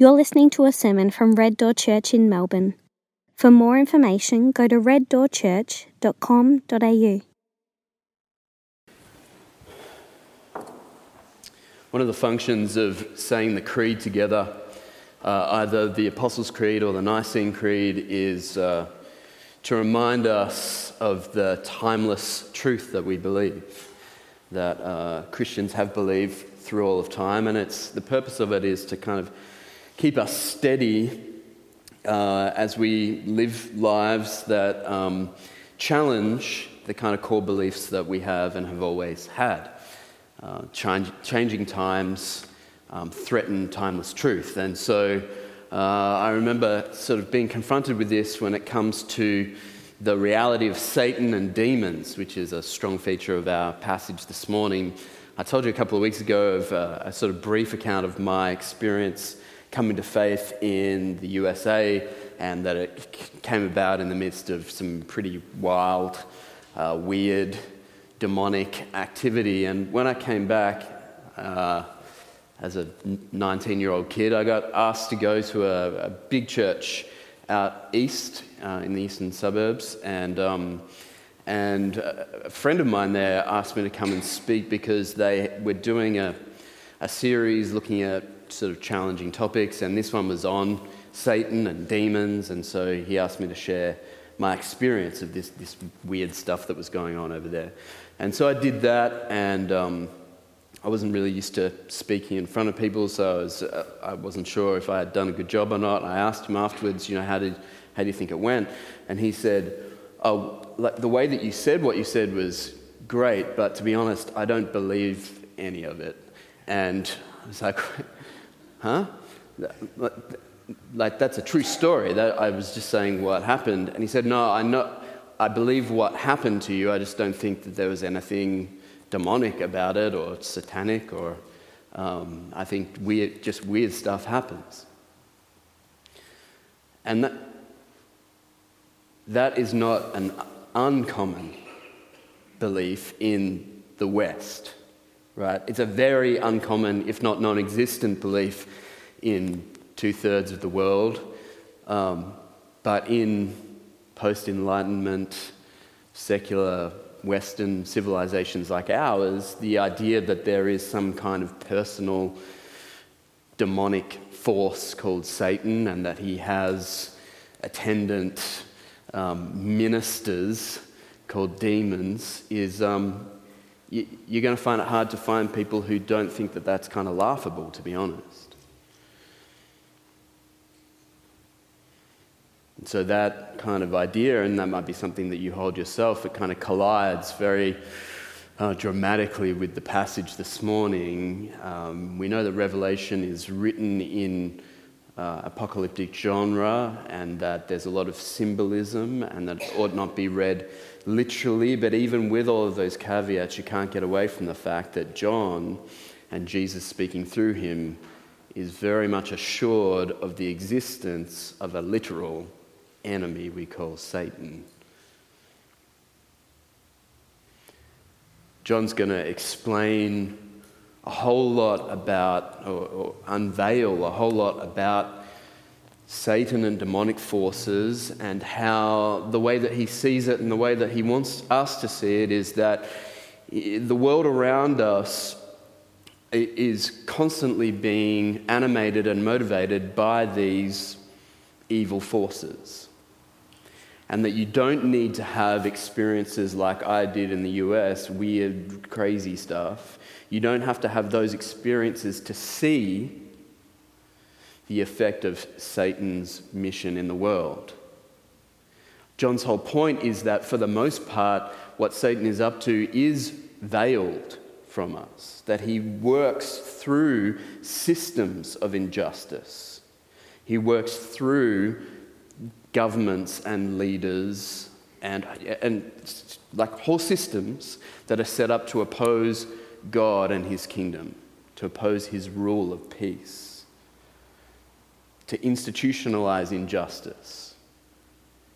You're listening to a sermon from Red Door Church in Melbourne. For more information, go to reddoorchurch.com.au. One of the functions of saying the creed together, uh, either the Apostles' Creed or the Nicene Creed, is uh, to remind us of the timeless truth that we believe, that uh, Christians have believed through all of time. And it's, the purpose of it is to kind of keep us steady uh, as we live lives that um, challenge the kind of core beliefs that we have and have always had. Uh, change, changing times um, threaten timeless truth. And so uh, I remember sort of being confronted with this when it comes to the reality of Satan and demons, which is a strong feature of our passage this morning. I told you a couple of weeks ago of uh, a sort of brief account of my experience coming to faith in the USA and that it came about in the midst of some pretty wild, uh, weird, demonic activity. And when I came back uh, as a 19 year old kid, I got asked to go to a, a big church out east uh, in the eastern suburbs. And, um, and a friend of mine there asked me to come and speak because they were doing a, a series looking at sort of challenging topics. And this one was on Satan and demons. And so he asked me to share my experience of this, this weird stuff that was going on over there. And so I did that. And um, I wasn't really used to speaking in front of people, so I, was, uh, I wasn't sure if I had done a good job or not. I asked him afterwards, you know, how, did, how do you think it went? And he said, oh, like, the way that you said what you said was great, but to be honest, I don't believe any of it. And I was like, huh? Like, that's a true story. That, I was just saying what happened. And he said, no, I, know, I believe what happened to you. I just don't think that there was anything demonic about it or satanic or um, I think weird, just weird stuff happens. And that, that is not an uncommon belief in the West, right? It's a very uncommon, if not non existent, belief in two thirds of the world. Um, but in post Enlightenment, secular Western civilizations like ours, the idea that there is some kind of personal demonic force called Satan and that he has attendant um, ministers called demons is um, you're going to find it hard to find people who don't think that that's kind of laughable, to be honest. And so that kind of idea, and that might be something that you hold yourself, it kind of collides very uh, dramatically with the passage this morning. Um, we know that Revelation is written in uh, apocalyptic genre and that there's a lot of symbolism and that it ought not be read literally, but even with all of those caveats, you can't get away from the fact that John and Jesus speaking through him is very much assured of the existence of a literal enemy we call Satan. John's going to explain a whole lot about, or, or, unveil a whole lot about Satan and demonic forces, and how the way that he sees it and the way that he wants us to see it is that the world around us is constantly being animated and motivated by these evil forces and that you don't need to have experiences like I did in the US, weird, crazy stuff. You don't have to have those experiences to see the effect of Satan's mission in the world. John's whole point is that for the most part, what Satan is up to is veiled from us, that he works through systems of injustice. He works through governments and leaders and, and like whole systems that are set up to oppose God and his kingdom, to oppose his rule of peace, to institutionalize injustice.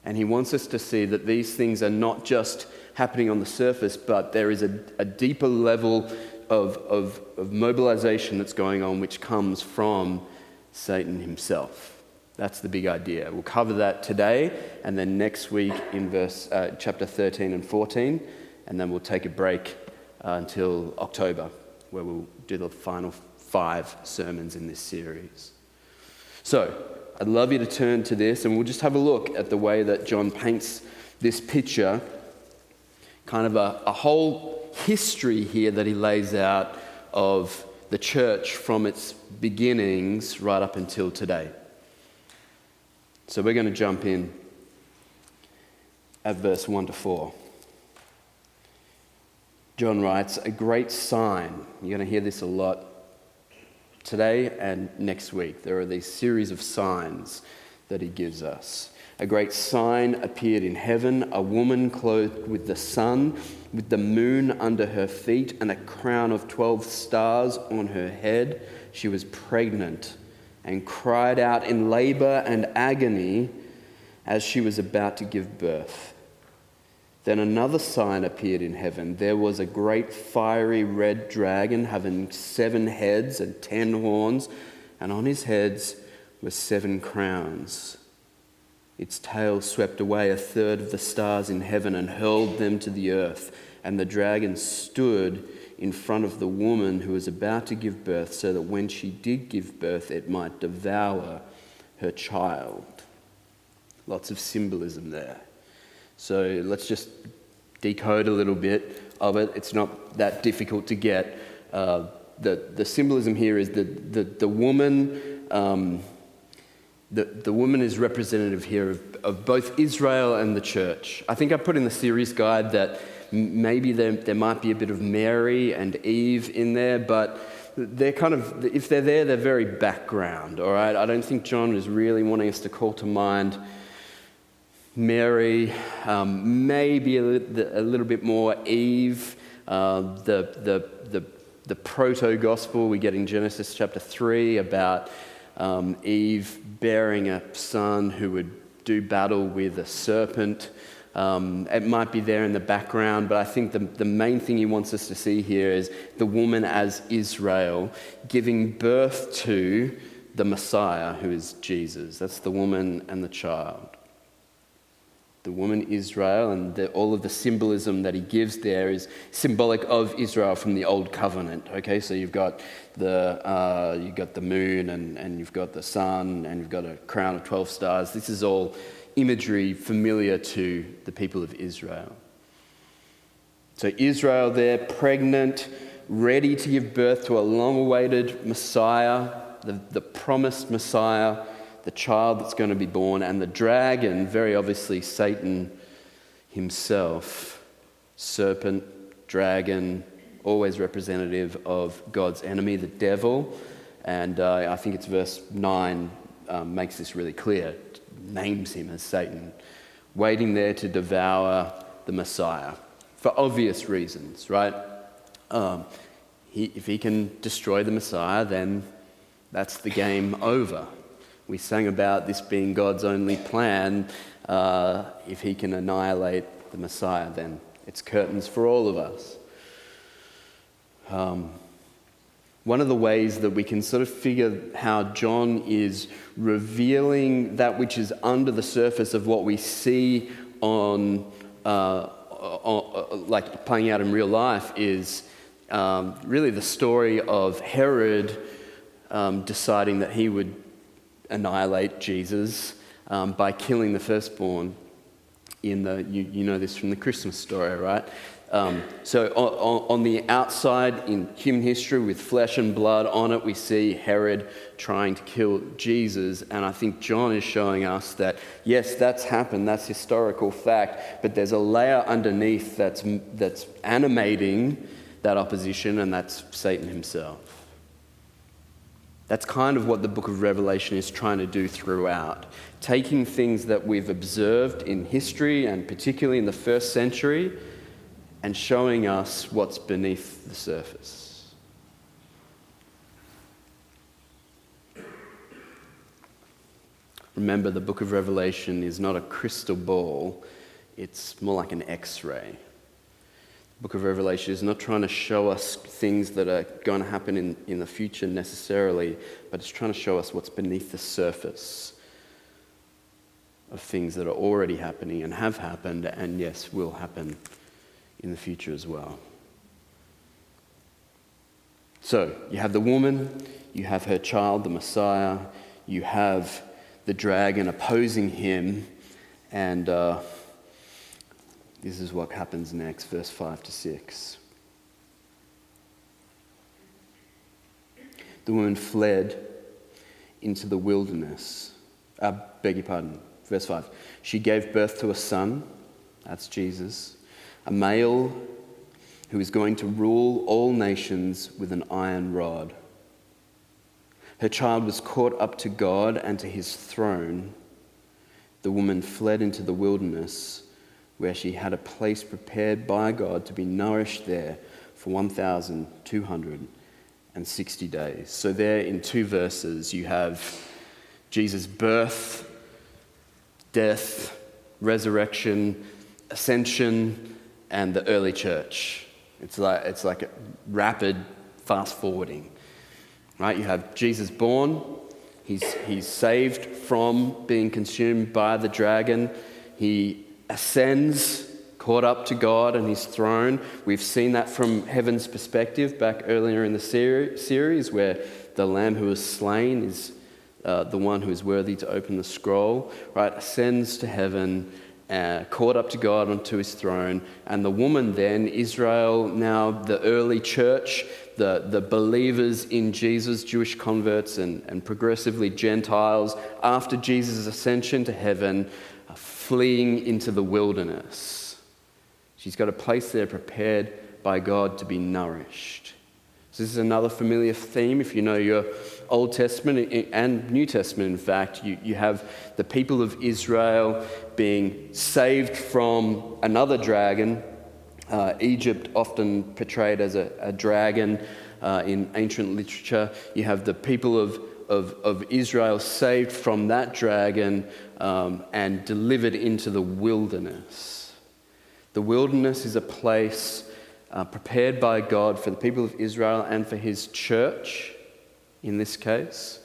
And he wants us to see that these things are not just happening on the surface, but there is a, a deeper level of, of, of mobilization that's going on, which comes from Satan himself. That's the big idea. We'll cover that today and then next week in verse, uh, chapter 13 and 14, and then we'll take a break uh, until October, where we'll do the final five sermons in this series. So, I'd love you to turn to this and we'll just have a look at the way that John paints this picture, kind of a, a whole history here that he lays out of the church from its beginnings right up until today. So we're going to jump in at verse 1 to 4. John writes, A great sign. You're going to hear this a lot today and next week. There are these series of signs that he gives us. A great sign appeared in heaven a woman clothed with the sun, with the moon under her feet, and a crown of 12 stars on her head. She was pregnant and cried out in labor and agony as she was about to give birth. Then another sign appeared in heaven. There was a great fiery red dragon having seven heads and ten horns, and on his heads were seven crowns. Its tail swept away a third of the stars in heaven and hurled them to the earth. And the dragon stood in front of the woman who was about to give birth, so that when she did give birth, it might devour her child. Lots of symbolism there. So let's just decode a little bit of it. It's not that difficult to get. Uh, the, the symbolism here is that the, the woman. Um, the, the woman is representative here of, of both Israel and the church. I think I put in the series guide that maybe there, there might be a bit of Mary and Eve in there, but they're kind of, if they're there, they're very background, all right? I don't think John is really wanting us to call to mind Mary, um, maybe a, a, little bit more Eve, uh, the, the, the, the proto gospel we get in Genesis chapter 3 about um, Eve bearing a son who would do battle with a serpent. Um, it might be there in the background, but I think the, the main thing he wants us to see here is the woman as Israel giving birth to the Messiah, who is Jesus. That's the woman and the child. The woman Israel, and the, all of the symbolism that he gives there is symbolic of Israel from the Old Covenant. Okay, so you've got the, uh, you've got the moon, and, and you've got the sun, and you've got a crown of 12 stars. This is all imagery familiar to the people of Israel. So, Israel there, pregnant, ready to give birth to a long awaited Messiah, the, the promised Messiah, the child that's going to be born, and the dragon, very obviously Satan himself, serpent, dragon, always representative of God's enemy, the devil. And uh, I think it's verse 9 um, makes this really clear names him as Satan, waiting there to devour the Messiah for obvious reasons, right? Um, he, if he can destroy the Messiah, then that's the game over. We sang about this being God's only plan. Uh, if he can annihilate the Messiah, then it's curtains for all of us. Um, one of the ways that we can sort of figure how John is revealing that which is under the surface of what we see on, uh, on like playing out in real life is um, really the story of Herod um, deciding that he would annihilate Jesus um, by killing the firstborn. In the, you, you know this from the Christmas story, right? Um, so, on, on, the outside in human history, with flesh and blood on it, we see Herod trying to kill Jesus. And I think John is showing us that, yes, that's happened, that's historical fact, but there's a layer underneath that's, that's animating that opposition, and that's Satan himself. That's kind of what the book of Revelation is trying to do throughout. Taking things that we've observed in history, and particularly in the first century, and showing us what's beneath the surface. Remember, the book of Revelation is not a crystal ball, it's more like an x ray. Book of Revelation is not trying to show us things that are going to happen in, in the future necessarily, but it's trying to show us what's beneath the surface of things that are already happening and have happened, and yes, will happen in the future as well. So, you have the woman, you have her child, the Messiah, you have the dragon opposing him, and uh, this is what happens next, verse 5 to 6. The woman fled into the wilderness. I uh, beg your pardon, verse 5. She gave birth to a son, that's Jesus, a male who is going to rule all nations with an iron rod. Her child was caught up to God and to his throne. The woman fled into the wilderness where she had a place prepared by God to be nourished there for 1,260 days. So, there in two verses, you have Jesus' birth, death, resurrection, ascension, and the early church. It's like, it's like a rapid fast forwarding. Right? You have Jesus born, he's, he's saved from being consumed by the dragon, he ascends, caught up to God and his throne. We've seen that from heaven's perspective back earlier in the series, where the Lamb who was slain is uh, the one who is worthy to open the scroll, right? Ascends to heaven. Uh, caught up to God onto his throne. And the woman, then, Israel, now the early church, the, the believers in Jesus, Jewish converts and, and progressively Gentiles, after Jesus' ascension to heaven, fleeing into the wilderness. She's got a place there prepared by God to be nourished. So, this is another familiar theme. If you know your Old Testament and New Testament, in fact, you, you have the people of Israel being saved from another dragon. Uh, Egypt, often portrayed as a, a dragon uh, in ancient literature. You have the people of of, of Israel saved from that dragon um, and delivered into the wilderness. The wilderness is a place uh, prepared by God for the people of Israel and for his church, in this case,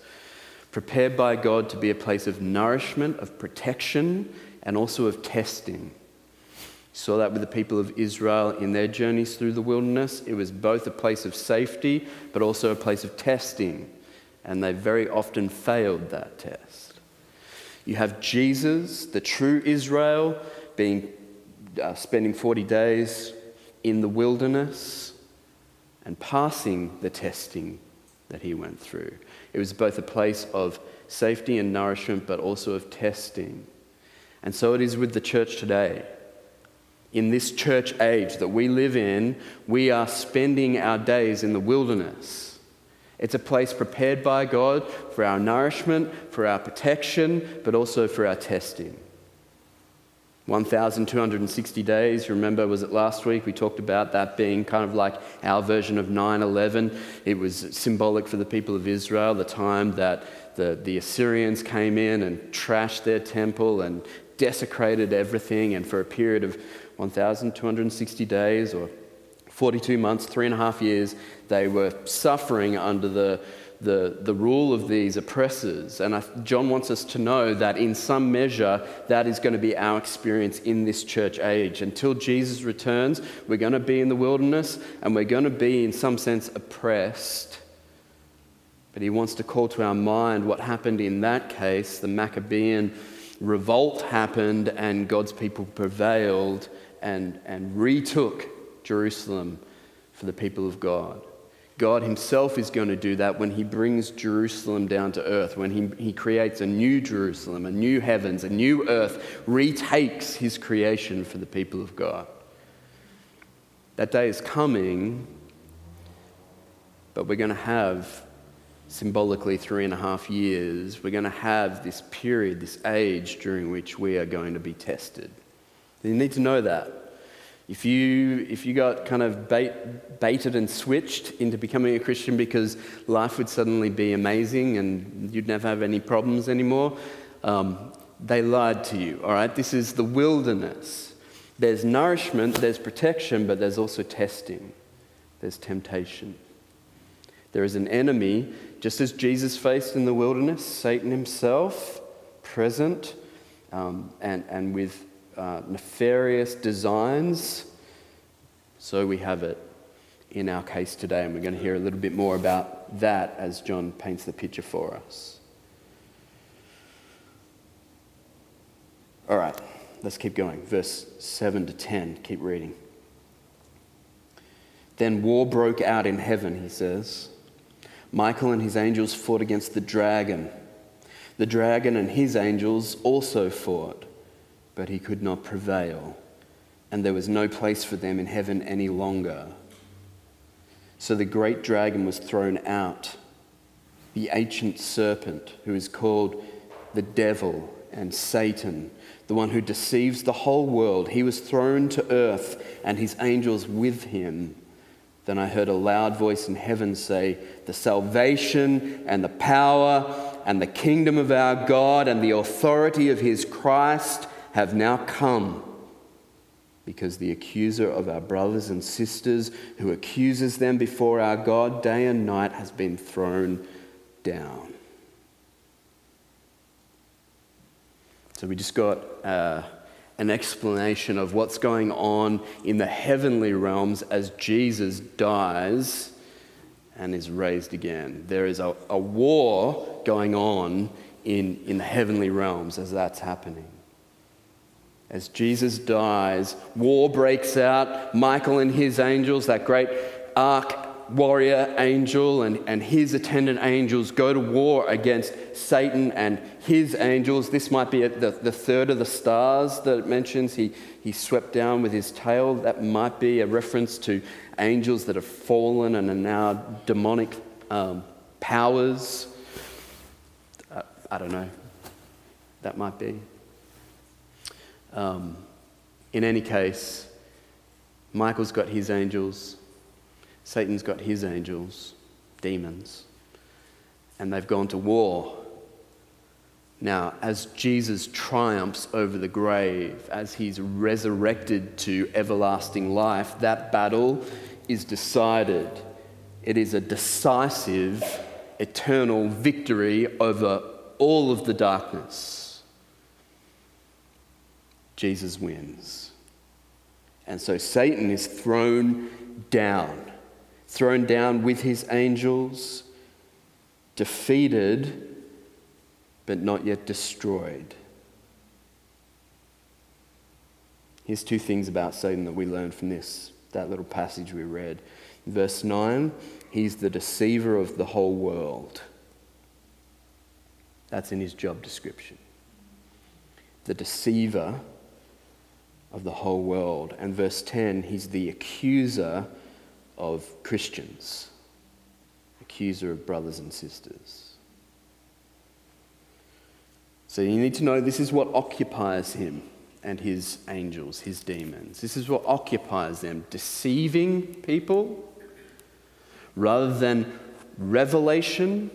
prepared by God to be a place of nourishment, of protection, and also of testing. saw that with the people of Israel in their journeys through the wilderness. It was both a place of safety, but also a place of testing and they very often failed that test. You have Jesus, the true Israel, being, uh, spending 40 days in the wilderness and passing the testing that he went through. It was both a place of safety and nourishment, but also of testing. And so it is with the church today. In this church age that we live in, we are spending our days in the wilderness it's a place prepared by God for our nourishment, for our protection, but also for our testing. 1,260 days, remember, was it last week? We talked about that being kind of like our version of 9 11. It was symbolic for the people of Israel, the time that the, the Assyrians came in and trashed their temple and desecrated everything, and for a period of 1,260 days or 42 months, three and a half years, they were suffering under the, the, the rule of these oppressors. And I, John wants us to know that in some measure, that is going to be our experience in this church age. Until Jesus returns, we're going to be in the wilderness and we're going to be, in some sense, oppressed. But he wants to call to our mind what happened in that case. The Maccabean revolt happened, and God's people prevailed and, and retook Jerusalem for the people of God. God Himself is going to do that when He brings Jerusalem down to earth, when He, he creates a new Jerusalem, a new heavens, a new earth, retakes His creation for the people of God. That day is coming, but we're going to have symbolically three and a half years, we're going to have this period, this age during which we are going to be tested. You need to know that. If you, if you got kind of bait, baited and switched into becoming a Christian because life would suddenly be amazing and you'd never have any problems anymore, um, they lied to you, all right? This is the wilderness. There's nourishment, there's protection, but there's also testing, there's temptation. There is an enemy, just as Jesus faced in the wilderness, Satan himself, present um, and, and with uh, nefarious designs. So we have it in our case today, and we're going to hear a little bit more about that as John paints the picture for us. All right, let's keep going. Verse 7 to 10, keep reading. Then war broke out in heaven, he says. Michael and his angels fought against the dragon. The dragon and his angels also fought, but he could not prevail, and there was no place for them in heaven any longer. So the great dragon was thrown out, the ancient serpent, who is called the devil and Satan, the one who deceives the whole world. He was thrown to earth, and his angels with him. Then I heard a loud voice in heaven say, The salvation and the power and the kingdom of our God and the authority of his Christ have now come. Because the accuser of our brothers and sisters, who accuses them before our God day and night, has been thrown down. So we just got. Uh, an explanation of what's going on in the heavenly realms as Jesus dies and is raised again. There is a, a war going on in, in the heavenly realms as that's happening. As Jesus dies, war breaks out. Michael and his angels, that great arch warrior angel and, and his attendant angels go to war against Satan and his angels. This might be the, the third of the stars that it mentions. He, he swept down with his tail. That might be a reference to angels that have fallen and are now demonic um, powers. Uh, I don't know. That might be. Um, in any case, Michael's got his angels. Satan's got his angels, demons, and they've gone to war. Now, as Jesus triumphs over the grave, as he's resurrected to everlasting life, that battle is decided. It is a decisive, eternal victory over all of the darkness. Jesus wins. And so Satan is thrown down thrown down with his angels, defeated, but not yet destroyed. Here's two things about Satan that we learn from this, that little passage we read. verse 9, he's the deceiver of the whole world. That's in his job description. The deceiver of the whole world. And verse 10, he's the accuser of Christians, accuser of brothers and sisters. So you need to know this is what occupies him and his angels, his demons. This is what occupies them deceiving people rather than revelation,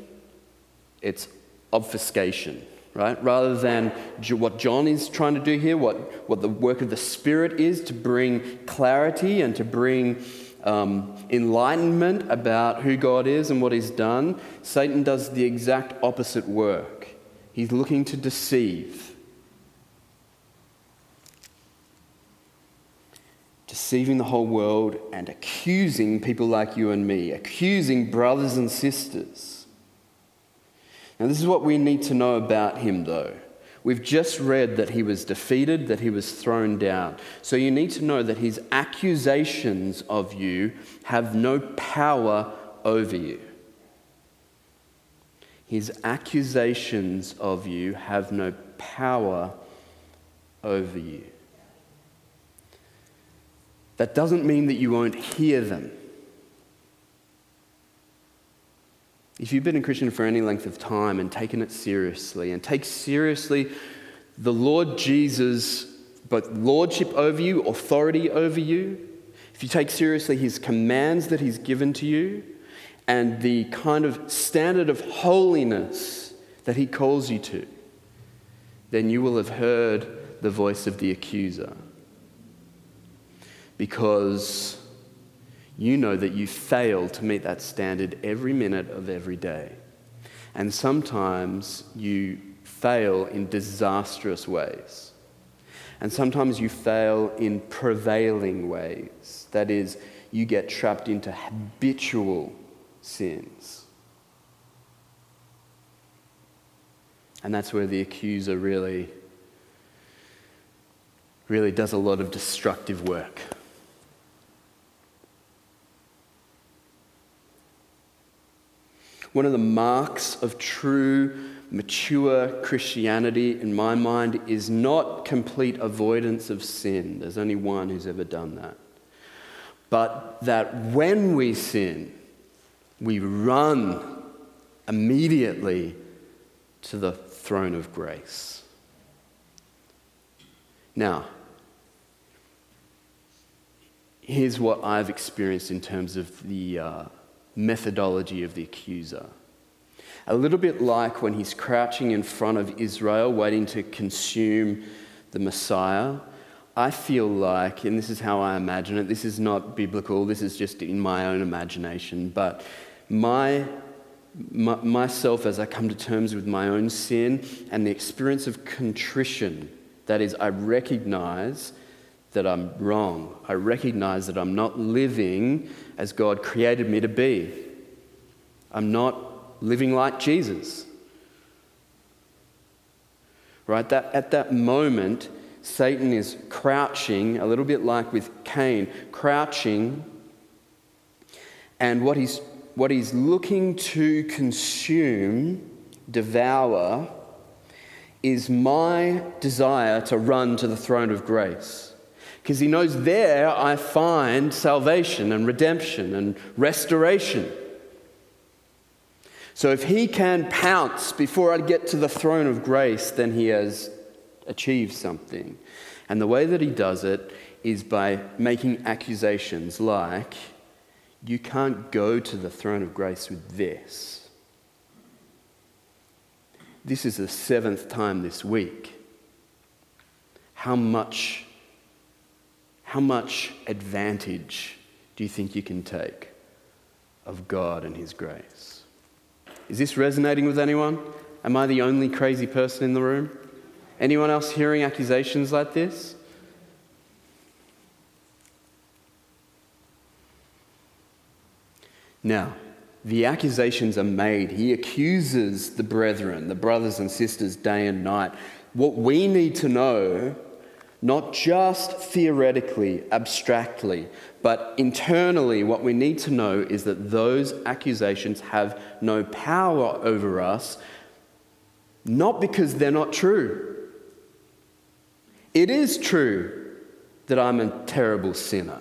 it's obfuscation right? Rather than what John is trying to do here, what, what the work of the Spirit is to bring clarity and to bring um, enlightenment about who God is and what He's done, Satan does the exact opposite work. He's looking to deceive. Deceiving the whole world and accusing people like you and me, accusing brothers and sisters. Now, this is what we need to know about him, though. We've just read that he was defeated, that he was thrown down. So you need to know that his accusations of you have no power over you. His accusations of you have no power over you. That doesn't mean that you won't hear them. If you've been a Christian for any length of time and taken it seriously, and take seriously the Lord Jesus, both lordship over you, authority over you, if you take seriously his commands that he's given to you, and the kind of standard of holiness that he calls you to, then you will have heard the voice of the accuser. because you know that you fail to meet that standard every minute of every day. And sometimes you fail in disastrous ways. And sometimes you fail in prevailing ways. That is, you get trapped into habitual sins. And that's where the accuser really, really does a lot of destructive work. One of the marks of true, mature Christianity, in my mind, is not complete avoidance of sin. There's only one who's ever done that. But that when we sin, we run immediately to the throne of grace. Now, here's what I've experienced in terms of the. Uh, methodology of the accuser. A little bit like when he's crouching in front of Israel, waiting to consume the Messiah. I feel like, and this is how I imagine it, this is not biblical, this is just in my own imagination, but my, my, myself as I come to terms with my own sin and the experience of contrition, that is, I recognize that I'm wrong. I recognize that I'm not living as God created me to be. I'm not living like Jesus. Right? That, at that moment, Satan is crouching, a little bit like with Cain, crouching, and what he's, what he's looking to consume, devour, is my desire to run to the throne of grace because he knows there I find salvation and redemption and restoration. So if he can pounce before I get to the throne of grace, then he has achieved something. And the way that he does it is by making accusations like, you can't go to the throne of grace with this. This is the seventh time this week. How much how much advantage do you think you can take of God and His grace? Is this resonating with anyone? Am I the only crazy person in the room? Anyone else hearing accusations like this? Now, the accusations are made. He accuses the brethren, the brothers and sisters, day and night. What we need to know not just theoretically, abstractly, but internally, what we need to know is that those accusations have no power over us, not because they're not true. It is true that I'm a terrible sinner.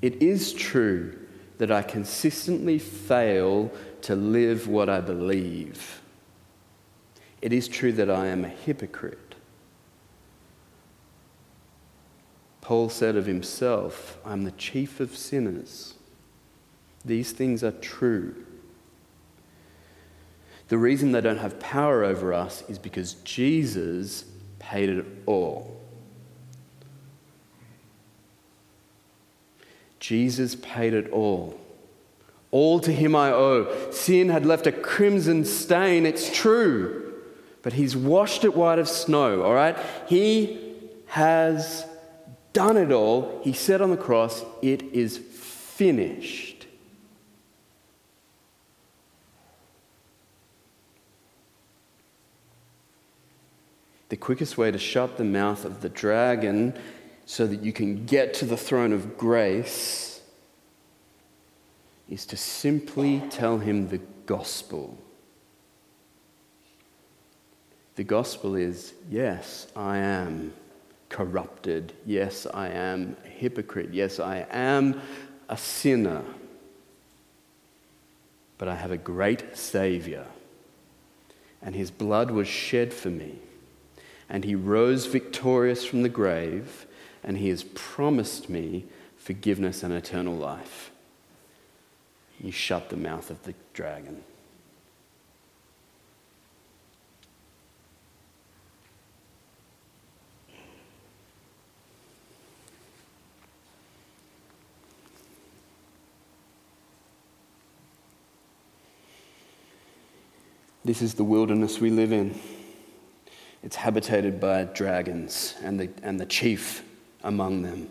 It is true that I consistently fail to live what I believe. It is true that I am a hypocrite. Paul said of himself, I'm the chief of sinners. These things are true. The reason they don't have power over us is because Jesus paid it all. Jesus paid it all. All to him I owe. Sin had left a crimson stain, it's true but he's washed it white of snow, all right? He has done it all. He said on the cross, It is finished. The quickest way to shut the mouth of the dragon so that you can get to the throne of grace is to simply tell him the gospel. The gospel is yes, I am corrupted. Yes, I am a hypocrite. Yes, I am a sinner. But I have a great Savior, and his blood was shed for me. And he rose victorious from the grave, and he has promised me forgiveness and eternal life. You shut the mouth of the dragon. This is the wilderness we live in. It's habitated by dragons and the, and the chief among them.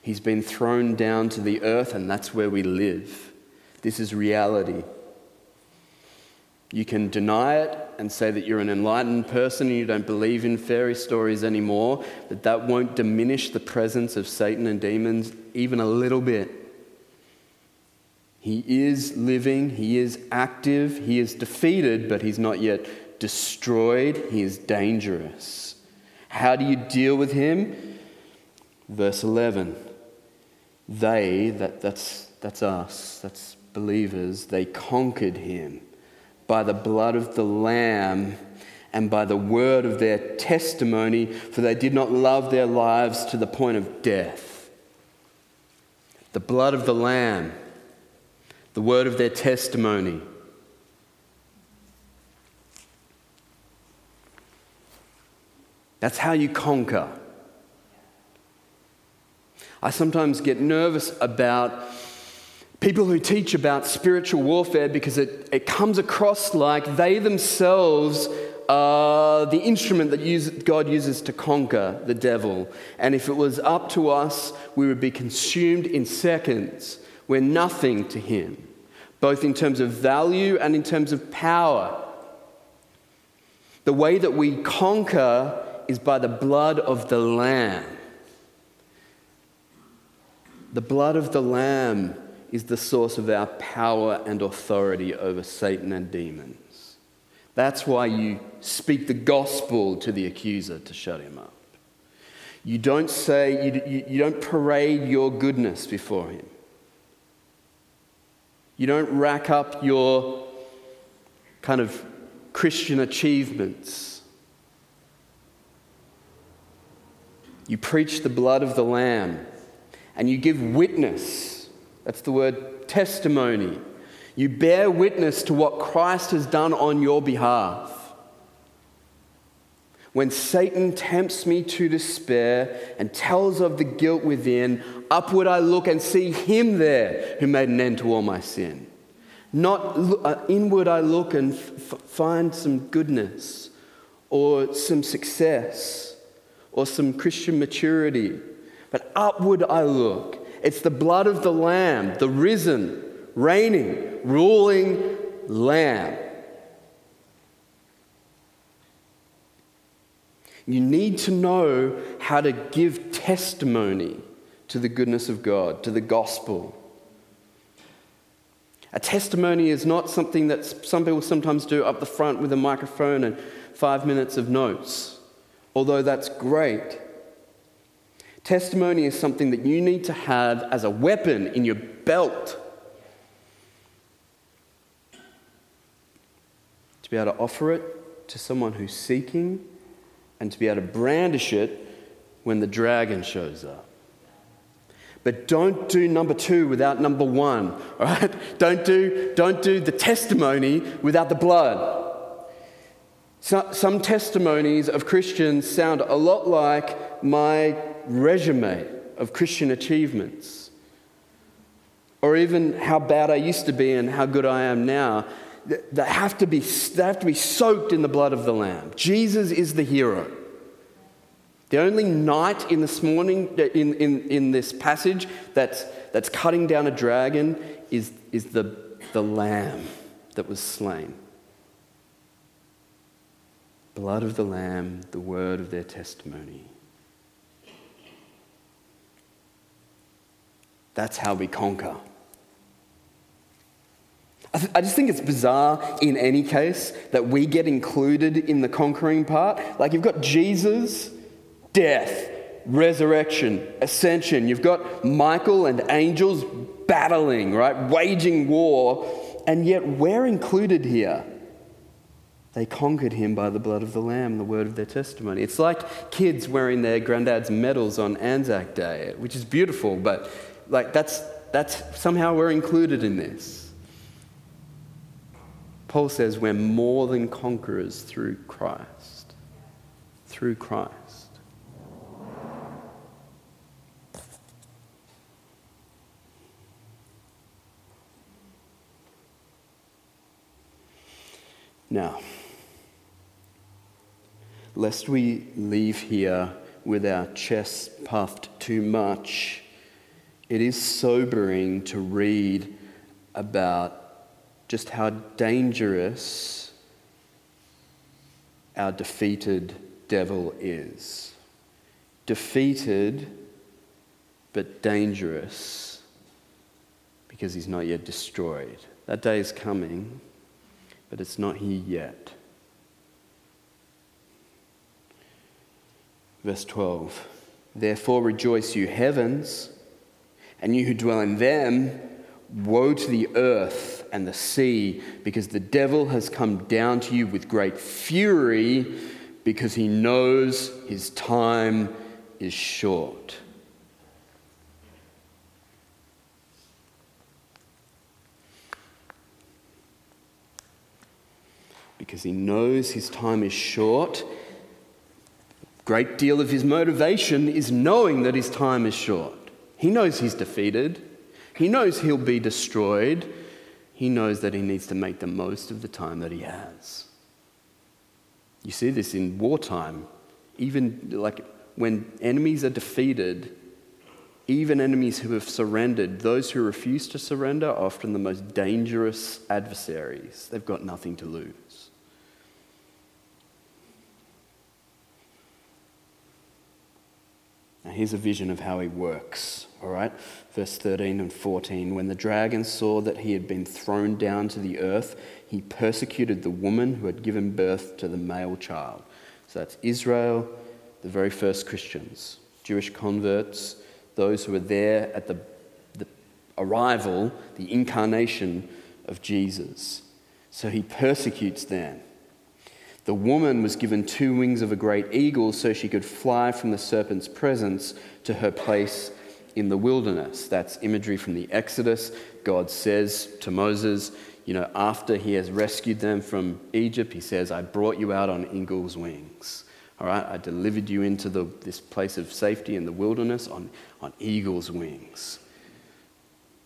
He's been thrown down to the earth, and that's where we live. This is reality. You can deny it and say that you're an enlightened person and you don't believe in fairy stories anymore, but that won't diminish the presence of Satan and demons even a little bit. He is living, he is active, he is defeated, but he's not yet destroyed. He is dangerous. How do you deal with him? Verse 11 They, that, that's, that's us, that's believers, they conquered him by the blood of the Lamb and by the word of their testimony, for they did not love their lives to the point of death. The blood of the Lamb, the word of their testimony. That's how you conquer. I sometimes get nervous about people who teach about spiritual warfare because it, it comes across like they themselves are the instrument that use, God uses to conquer the devil. And if it was up to us, we would be consumed in seconds. We're nothing to him, both in terms of value and in terms of power. The way that we conquer is by the blood of the Lamb. The blood of the Lamb is the source of our power and authority over Satan and demons. That's why you speak the gospel to the accuser to shut him up. You don't say, you, you, you don't parade your goodness before him. You don't rack up your kind of Christian achievements. You preach the blood of the Lamb and you give witness that's the word testimony. You bear witness to what Christ has done on your behalf. When Satan tempts me to despair and tells of the guilt within, upward I look and see him there who made an end to all my sin. Not uh, inward I look and f- find some goodness or some success or some Christian maturity, but upward I look it's the blood of the Lamb, the risen, reigning, ruling Lamb. You need to know how to give testimony to the goodness of God, to the gospel. A testimony is not something that some people sometimes do up the front with a microphone and five minutes of notes, although that's great. Testimony is something that you need to have as a weapon in your belt to be able to offer it to someone who's seeking and to be able to brandish it when the dragon shows up. But don't do number two without number one, all right? Don't do, don't do the testimony without the blood. So, some testimonies of Christians sound a lot like my resume of Christian achievements, or even how bad I used to be and how good I am now, they have to be, they have to be soaked in the blood of the Lamb. Jesus is the hero. The only knight in this morning, in, in, in this passage, that's, that's cutting down a dragon is, is the, the lamb that was slain. Blood of the Lamb, the word of their testimony. That's how we conquer. I, th- I, just think it's bizarre in any case that we get included in the conquering part. Like you've got Jesus, death, resurrection, ascension. You've got Michael and angels battling, right? Waging war. And yet we're included here. They conquered him by the blood of the Lamb, the word of their testimony. It's like kids wearing their granddad's medals on Anzac Day, which is beautiful, but like that's, that's somehow we're included in this. Paul says we're more than conquerors through Christ. Through Christ. Now, lest we leave here with our chests puffed too much, it is sobering to read about just how dangerous our defeated devil is. Defeated, but dangerous because he's not yet destroyed. That day is coming, but it's not here yet. Verse 12 Therefore rejoice, you heavens, and you who dwell in them. Woe to the earth and the sea, because the devil has come down to you with great fury, because he knows his time is short. Because he knows his time is short great deal of his motivation is knowing that his time is short. He knows he's defeated, he knows he'll be destroyed, he knows that he needs to make the most of the time that he has. You see this in wartime, even like when enemies are defeated. Even enemies who have surrendered, those who refuse to surrender, are often the most dangerous adversaries. They've got nothing to lose. Now, here's a vision of how he works, all right? Verse 13 and 14. When the dragon saw that he had been thrown down to the earth, he persecuted the woman who had given birth to the male child. So that's Israel, the very first Christians, Jewish converts, those who were there at the, the arrival, the incarnation of Jesus. So he persecutes them. The woman was given two wings of a great eagle so she could fly from the serpent's presence to her place in the wilderness. That's imagery from the Exodus. God says to Moses, you know, after he has rescued them from Egypt, he says, I brought you out on eagle's wings. All right, I delivered you into the, this place of safety in the wilderness on, on eagle's wings.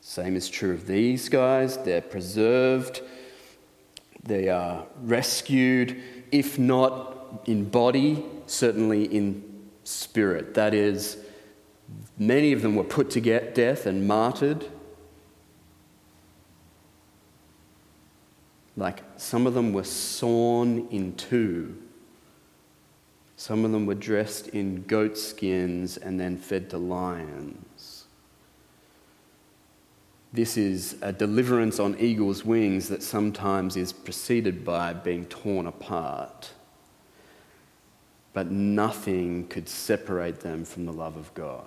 Same is true of these guys. They're preserved, they are rescued, if not in body, certainly in spirit. That is, many of them were put to death and martyred. Like some of them were sawn in two. Some of them were dressed in goat skins and then fed to lions. This is a deliverance on eagle's wings that sometimes is preceded by being torn apart. But nothing could separate them from the love of God.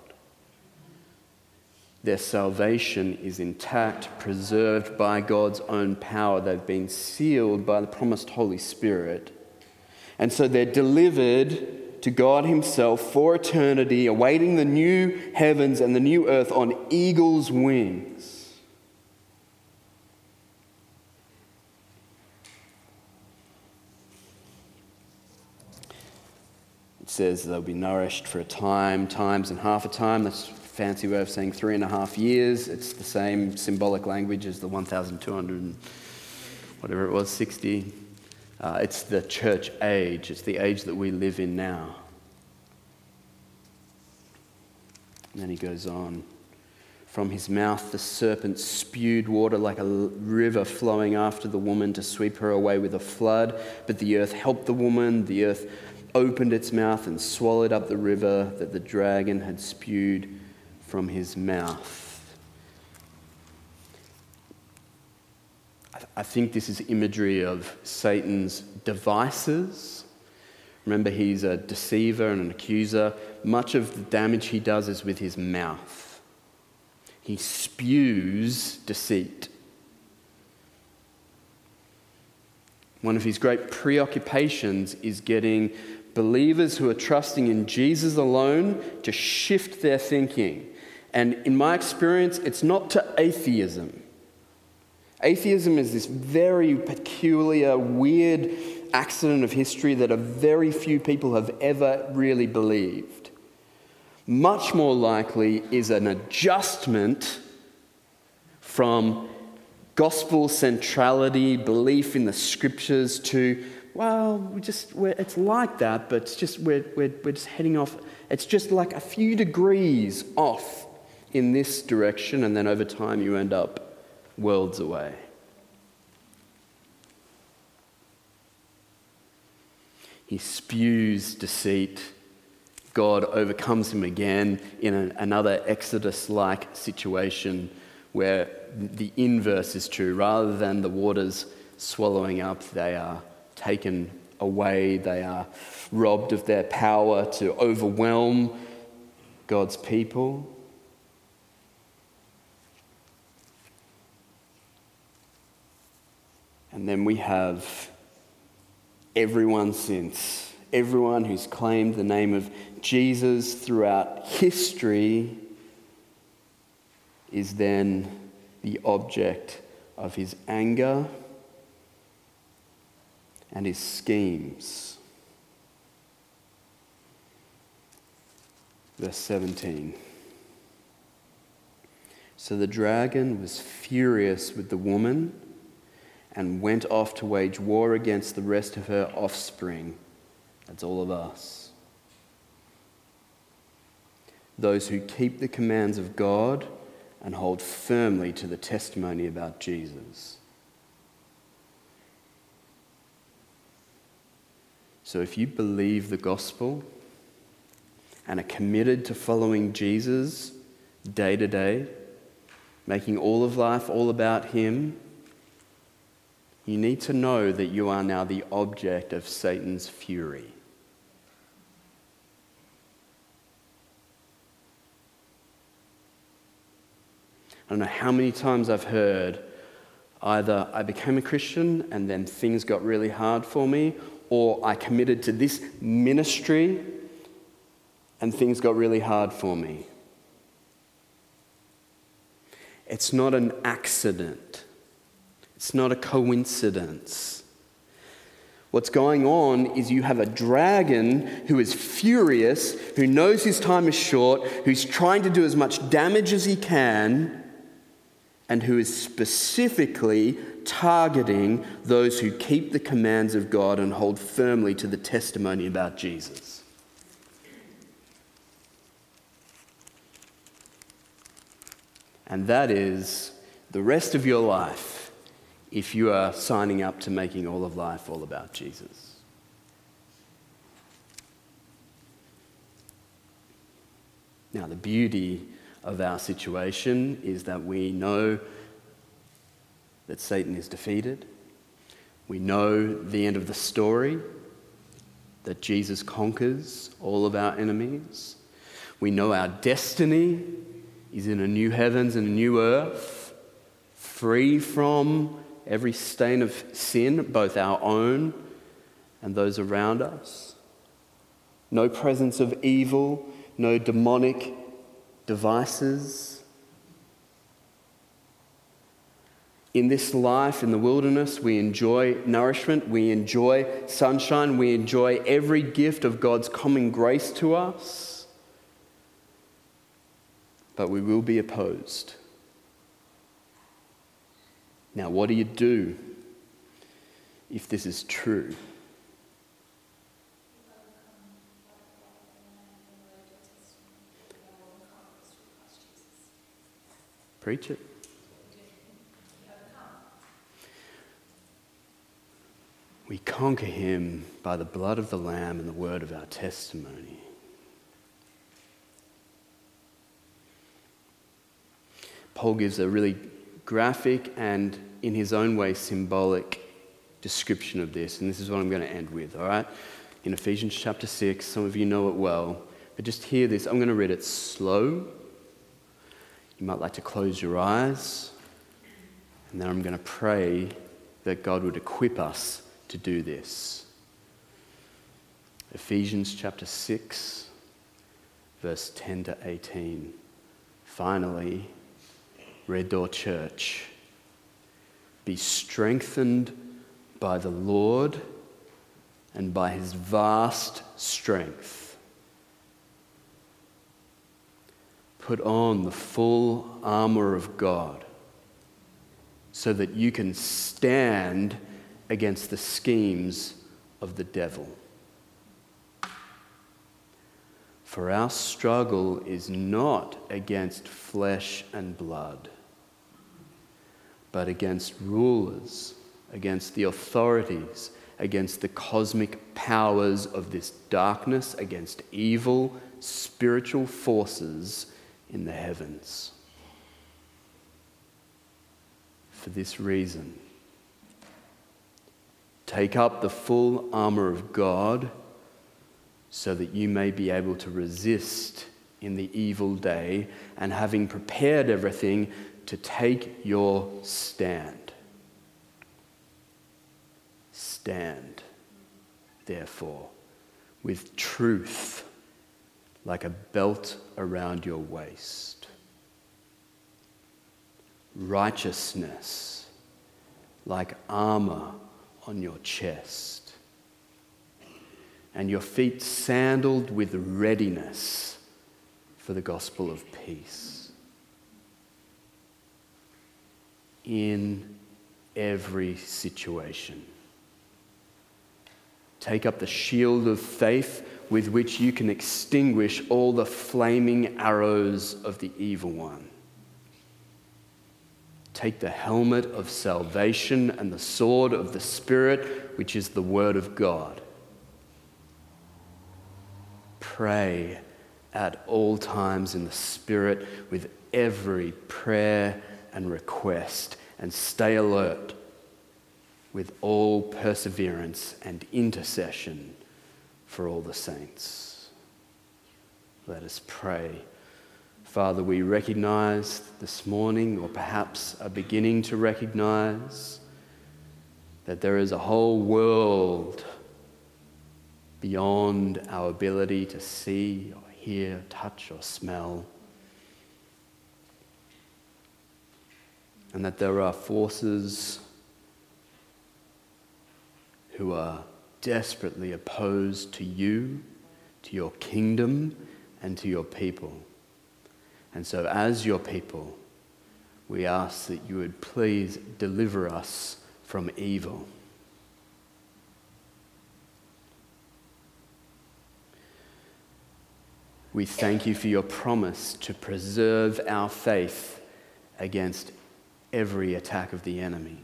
Their salvation is intact, preserved by God's own power. They've been sealed by the promised Holy Spirit. And so they're delivered to God Himself for eternity, awaiting the new heavens and the new earth on eagle's wings. Says they'll be nourished for a time, times, and half a time. That's a fancy way of saying three and a half years. It's the same symbolic language as the 1,200 whatever it was, 60. Uh, it's the church age, it's the age that we live in now. And then he goes on. From his mouth, the serpent spewed water like a river flowing after the woman to sweep her away with a flood. But the earth helped the woman. The earth opened its mouth and swallowed up the river that the dragon had spewed from his mouth. I think this is imagery of Satan's devices. Remember, he's a deceiver and an accuser. Much of the damage he does is with his mouth. He spews deceit. One of his great preoccupations is getting believers who are trusting in Jesus alone to shift their thinking. And in my experience, it's not to atheism. Atheism is this very peculiar, weird accident of history that a very few people have ever really believed. Much more likely is an adjustment from gospel centrality, belief in the scriptures, to, well, we just, it's like that, but it's just, we're, we're, we're just heading off. It's just like a few degrees off in this direction, and then over time you end up worlds away. He spews deceit. God overcomes him again in an, another Exodus like situation where the inverse is true. Rather than the waters swallowing up, they are taken away, they are robbed of their power to overwhelm God's people. And then we have everyone since, everyone who's claimed the name of Jesus throughout history is then the object of his anger and his schemes. Verse 17. So the dragon was furious with the woman and went off to wage war against the rest of her offspring. That's all of us. Those who keep the commands of God and hold firmly to the testimony about Jesus. So if you believe the gospel and are committed to following Jesus day to day, making all of life all about Him, you need to know that you are now the object of Satan's fury. I don't know how many times I've heard either I became a Christian and then things got really hard for me, or I committed to this ministry and things got really hard for me. It's not an accident. It's not a coincidence. What's going on is you have a dragon who is furious, who knows his time is short, who's trying to do as much damage as he can, and who is specifically targeting those who keep the commands of God and hold firmly to the testimony about Jesus. And that is the rest of your life if you are signing up to making all of life all about Jesus. Now, the beauty of our situation is that we know that Satan is defeated. We know the end of the story, that Jesus conquers all of our enemies. We know our destiny is in a new heavens and a new earth, free from every stain of sin, both our own and those around us. No presence of evil, no demonic devices. In this life, in the wilderness, we enjoy nourishment, we enjoy sunshine, we enjoy every gift of God's common grace to us. But we will be opposed. Now, what do you do if this is true? Preach it. We conquer him by the blood of the Lamb and the word of our testimony. Paul gives a really graphic and, in his own way, symbolic description of this. And this is what I'm going to end with, all right? In Ephesians chapter 6, some of you know it well, but just hear this. I'm going to read it slow. You might like to close your eyes. And then I'm going to pray that God would equip us to do this. Ephesians chapter 6, verse 10 to 18. Finally, Red Door Church. Be strengthened by the Lord and by his vast strength. Put on the full armor of God so that you can stand against the schemes of the devil. For our struggle is not against flesh and blood, but against rulers, against the authorities, against the cosmic powers of this darkness, against evil spiritual forces in the heavens. For this reason, take up the full armor of God so that you may be able to resist in the evil day and having prepared everything to take your stand. Stand, therefore, with truth like a belt around your waist, righteousness like armor on your chest, and your feet sandaled with readiness for the gospel of peace. In every situation. Take up the shield of faith with which you can extinguish all the flaming arrows of the evil one. Take the helmet of salvation and the sword of the Spirit, which is the Word of God. Pray at all times in the Spirit with every prayer and request, and stay alert with all perseverance and intercession for all the saints. Let us pray. Father, we recognize this morning, or perhaps are beginning to recognize, that there is a whole world beyond our ability to see or hear, touch or smell. And that there are forces who are desperately opposed to you, to your kingdom, and to your people. And so, as your people, we ask that you would please deliver us from evil. We thank you for your promise to preserve our faith against every attack of the enemy.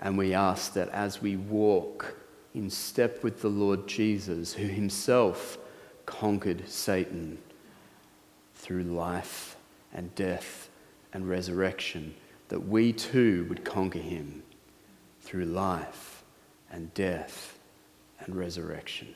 And we ask that as we walk in step with the Lord Jesus, who himself conquered Satan through life and death and resurrection, that we too would conquer him through life and death and resurrection.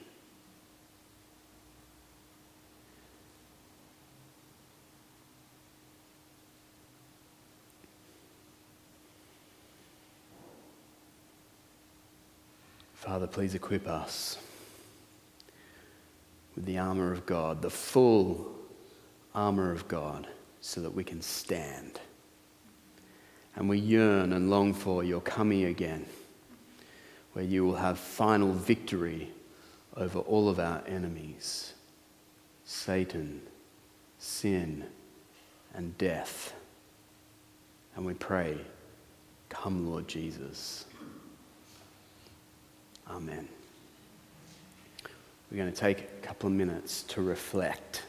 Father, please equip us with the armor of God, the full armor of God, so that we can stand. And we yearn and long for your coming again, where you will have final victory over all of our enemies Satan, sin, and death. And we pray, Come, Lord Jesus. Amen. We're going to take a couple of minutes to reflect.